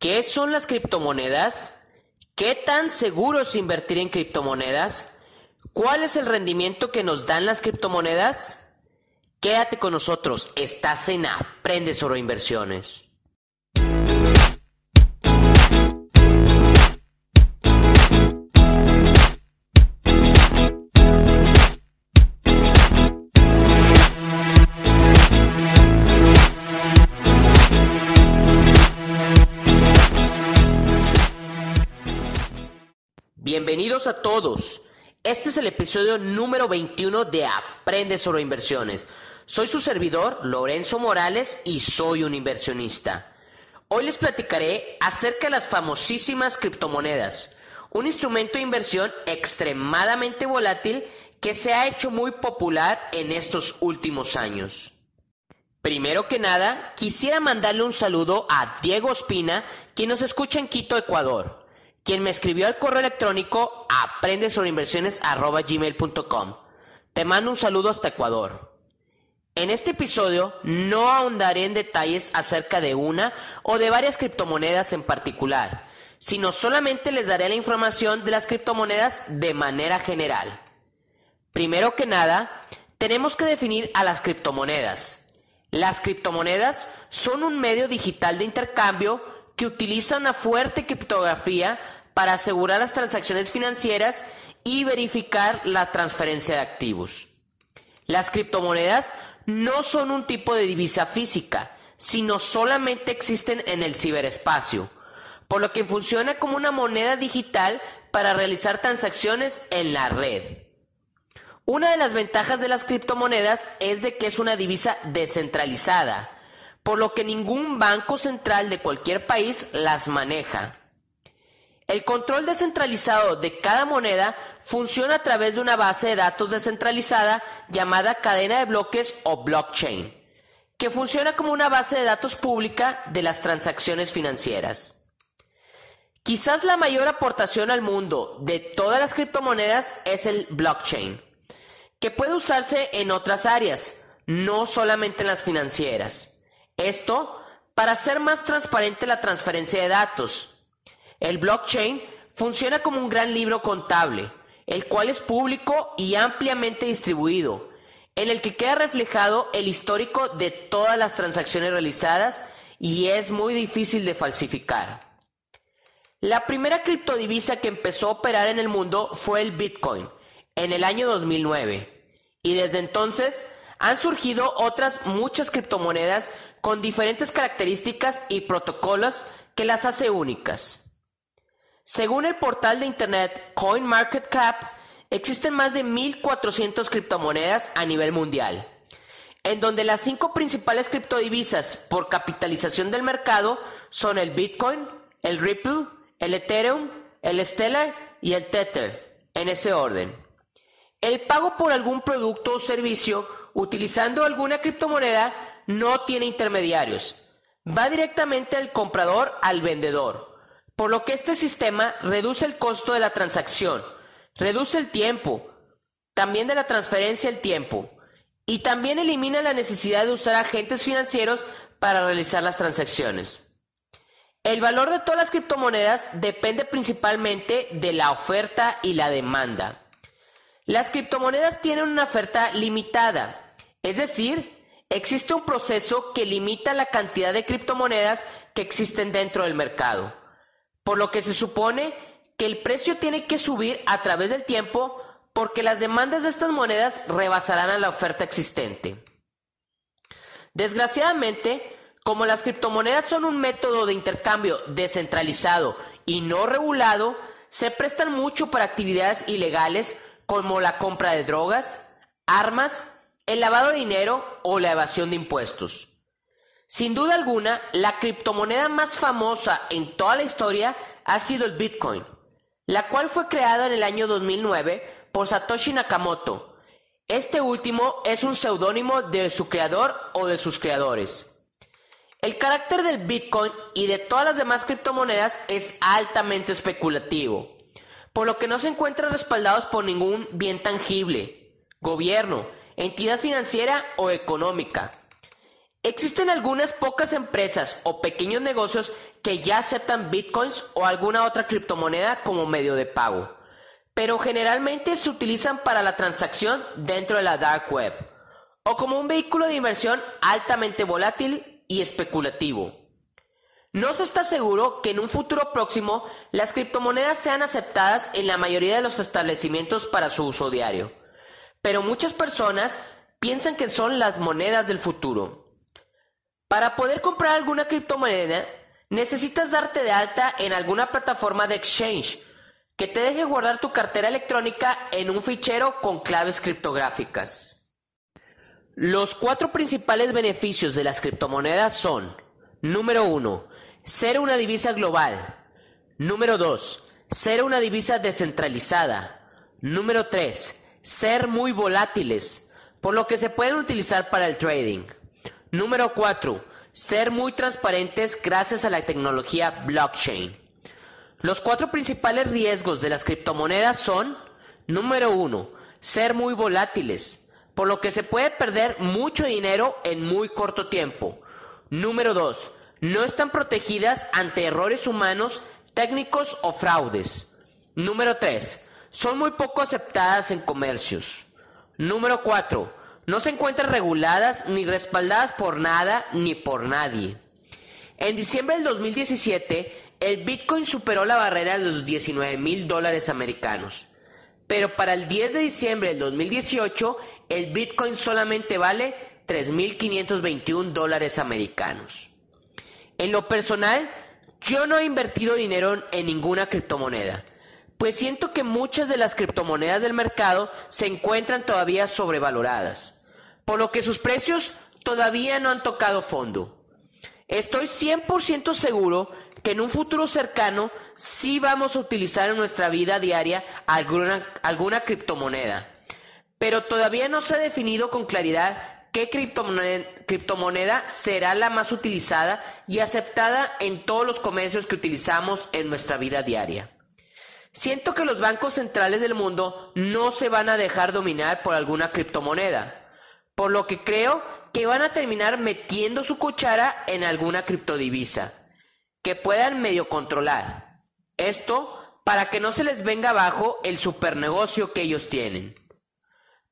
¿Qué son las criptomonedas? ¿Qué tan seguro es invertir en criptomonedas? ¿Cuál es el rendimiento que nos dan las criptomonedas? Quédate con nosotros, estás en Aprende sobre inversiones. Bienvenidos a todos. Este es el episodio número 21 de Aprende sobre inversiones. Soy su servidor, Lorenzo Morales, y soy un inversionista. Hoy les platicaré acerca de las famosísimas criptomonedas, un instrumento de inversión extremadamente volátil que se ha hecho muy popular en estos últimos años. Primero que nada, quisiera mandarle un saludo a Diego Espina, quien nos escucha en Quito, Ecuador quien me escribió al correo electrónico aprende sobre inversiones gmail.com. Te mando un saludo hasta Ecuador. En este episodio no ahondaré en detalles acerca de una o de varias criptomonedas en particular, sino solamente les daré la información de las criptomonedas de manera general. Primero que nada, tenemos que definir a las criptomonedas. Las criptomonedas son un medio digital de intercambio que utiliza una fuerte criptografía para asegurar las transacciones financieras y verificar la transferencia de activos. Las criptomonedas no son un tipo de divisa física, sino solamente existen en el ciberespacio, por lo que funciona como una moneda digital para realizar transacciones en la red. Una de las ventajas de las criptomonedas es de que es una divisa descentralizada, por lo que ningún banco central de cualquier país las maneja. El control descentralizado de cada moneda funciona a través de una base de datos descentralizada llamada cadena de bloques o blockchain, que funciona como una base de datos pública de las transacciones financieras. Quizás la mayor aportación al mundo de todas las criptomonedas es el blockchain, que puede usarse en otras áreas, no solamente en las financieras. Esto para hacer más transparente la transferencia de datos. El blockchain funciona como un gran libro contable, el cual es público y ampliamente distribuido, en el que queda reflejado el histórico de todas las transacciones realizadas y es muy difícil de falsificar. La primera criptodivisa que empezó a operar en el mundo fue el Bitcoin en el año 2009 y desde entonces han surgido otras muchas criptomonedas con diferentes características y protocolos que las hace únicas. Según el portal de internet CoinMarketCap, existen más de 1.400 criptomonedas a nivel mundial, en donde las cinco principales criptodivisas por capitalización del mercado son el Bitcoin, el Ripple, el Ethereum, el Stellar y el Tether, en ese orden. El pago por algún producto o servicio utilizando alguna criptomoneda no tiene intermediarios. Va directamente al comprador al vendedor, por lo que este sistema reduce el costo de la transacción, reduce el tiempo, también de la transferencia el tiempo, y también elimina la necesidad de usar agentes financieros para realizar las transacciones. El valor de todas las criptomonedas depende principalmente de la oferta y la demanda. Las criptomonedas tienen una oferta limitada, es decir, existe un proceso que limita la cantidad de criptomonedas que existen dentro del mercado, por lo que se supone que el precio tiene que subir a través del tiempo porque las demandas de estas monedas rebasarán a la oferta existente. Desgraciadamente, como las criptomonedas son un método de intercambio descentralizado y no regulado, se prestan mucho para actividades ilegales como la compra de drogas, armas, el lavado de dinero o la evasión de impuestos. Sin duda alguna, la criptomoneda más famosa en toda la historia ha sido el Bitcoin, la cual fue creada en el año 2009 por Satoshi Nakamoto. Este último es un seudónimo de su creador o de sus creadores. El carácter del Bitcoin y de todas las demás criptomonedas es altamente especulativo por lo que no se encuentran respaldados por ningún bien tangible, gobierno, entidad financiera o económica. Existen algunas pocas empresas o pequeños negocios que ya aceptan bitcoins o alguna otra criptomoneda como medio de pago, pero generalmente se utilizan para la transacción dentro de la dark web o como un vehículo de inversión altamente volátil y especulativo. No se está seguro que en un futuro próximo las criptomonedas sean aceptadas en la mayoría de los establecimientos para su uso diario, pero muchas personas piensan que son las monedas del futuro. Para poder comprar alguna criptomoneda, necesitas darte de alta en alguna plataforma de exchange que te deje guardar tu cartera electrónica en un fichero con claves criptográficas. Los cuatro principales beneficios de las criptomonedas son, número 1, ser una divisa global. Número 2, ser una divisa descentralizada. Número 3, ser muy volátiles, por lo que se pueden utilizar para el trading. Número 4. Ser muy transparentes gracias a la tecnología blockchain. Los cuatro principales riesgos de las criptomonedas son, número 1. Ser muy volátiles, por lo que se puede perder mucho dinero en muy corto tiempo. Número 2. No están protegidas ante errores humanos, técnicos o fraudes. Número 3. Son muy poco aceptadas en comercios. Número 4 no se encuentran reguladas ni respaldadas por nada ni por nadie. En diciembre del 2017, el Bitcoin superó la barrera de los 19 mil dólares americanos. Pero para el 10 de diciembre del 2018, el Bitcoin solamente vale 3.521 dólares americanos. En lo personal, yo no he invertido dinero en ninguna criptomoneda, pues siento que muchas de las criptomonedas del mercado se encuentran todavía sobrevaloradas por lo que sus precios todavía no han tocado fondo. Estoy 100% seguro que en un futuro cercano sí vamos a utilizar en nuestra vida diaria alguna, alguna criptomoneda, pero todavía no se ha definido con claridad qué criptomoneda, será la más utilizada y aceptada en todos los comercios que utilizamos en nuestra vida diaria. Siento que los bancos centrales del mundo no se van a dejar dominar por alguna criptomoneda por lo que creo que van a terminar metiendo su cuchara en alguna criptodivisa que puedan medio controlar. Esto para que no se les venga abajo el supernegocio que ellos tienen.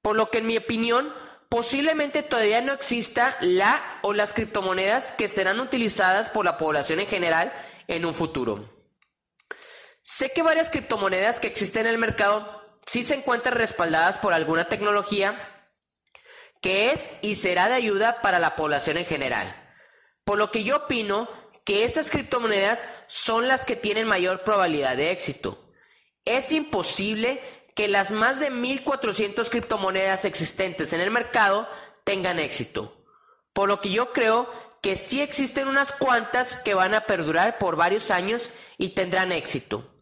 Por lo que en mi opinión, posiblemente todavía no exista la o las criptomonedas que serán utilizadas por la población en general en un futuro. Sé que varias criptomonedas que existen en el mercado sí se encuentran respaldadas por alguna tecnología que es y será de ayuda para la población en general. Por lo que yo opino que esas criptomonedas son las que tienen mayor probabilidad de éxito. Es imposible que las más de 1.400 criptomonedas existentes en el mercado tengan éxito. Por lo que yo creo que sí existen unas cuantas que van a perdurar por varios años y tendrán éxito.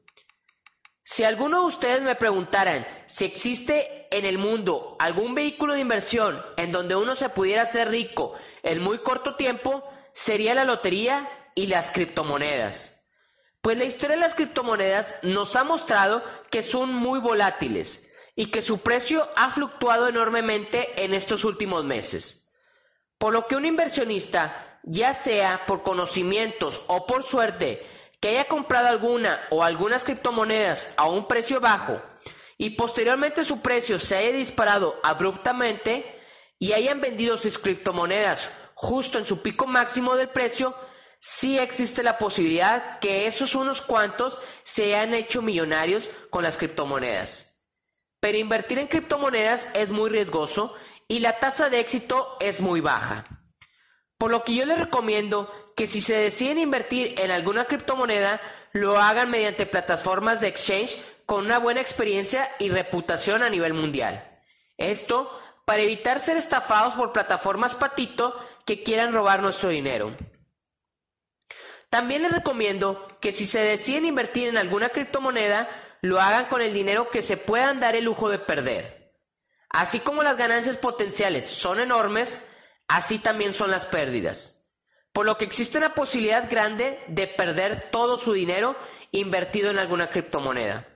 Si alguno de ustedes me preguntaran si existe en el mundo algún vehículo de inversión en donde uno se pudiera hacer rico en muy corto tiempo, sería la lotería y las criptomonedas. Pues la historia de las criptomonedas nos ha mostrado que son muy volátiles y que su precio ha fluctuado enormemente en estos últimos meses. Por lo que un inversionista, ya sea por conocimientos o por suerte, que haya comprado alguna o algunas criptomonedas a un precio bajo y posteriormente su precio se haya disparado abruptamente y hayan vendido sus criptomonedas justo en su pico máximo del precio, sí existe la posibilidad que esos unos cuantos se hayan hecho millonarios con las criptomonedas. Pero invertir en criptomonedas es muy riesgoso y la tasa de éxito es muy baja. Por lo que yo les recomiendo que si se deciden invertir en alguna criptomoneda, lo hagan mediante plataformas de exchange con una buena experiencia y reputación a nivel mundial. Esto para evitar ser estafados por plataformas patito que quieran robar nuestro dinero. También les recomiendo que si se deciden invertir en alguna criptomoneda, lo hagan con el dinero que se puedan dar el lujo de perder. Así como las ganancias potenciales son enormes, así también son las pérdidas por lo que existe una posibilidad grande de perder todo su dinero invertido en alguna criptomoneda.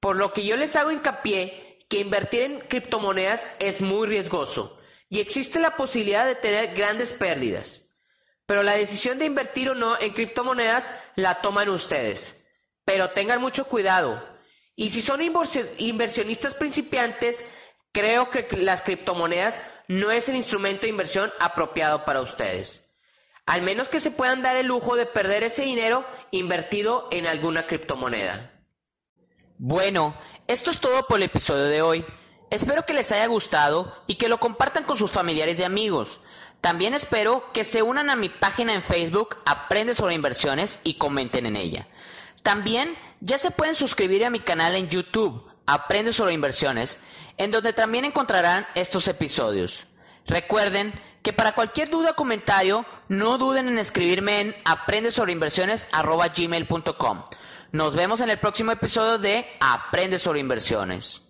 Por lo que yo les hago hincapié que invertir en criptomonedas es muy riesgoso y existe la posibilidad de tener grandes pérdidas. Pero la decisión de invertir o no en criptomonedas la toman ustedes. Pero tengan mucho cuidado. Y si son inversionistas principiantes, creo que las criptomonedas no es el instrumento de inversión apropiado para ustedes. Al menos que se puedan dar el lujo de perder ese dinero invertido en alguna criptomoneda. Bueno, esto es todo por el episodio de hoy. Espero que les haya gustado y que lo compartan con sus familiares y amigos. También espero que se unan a mi página en Facebook Aprende sobre inversiones y comenten en ella. También ya se pueden suscribir a mi canal en YouTube Aprende sobre inversiones, en donde también encontrarán estos episodios. Recuerden que para cualquier duda o comentario, no duden en escribirme en aprende sobre Nos vemos en el próximo episodio de Aprende sobre inversiones.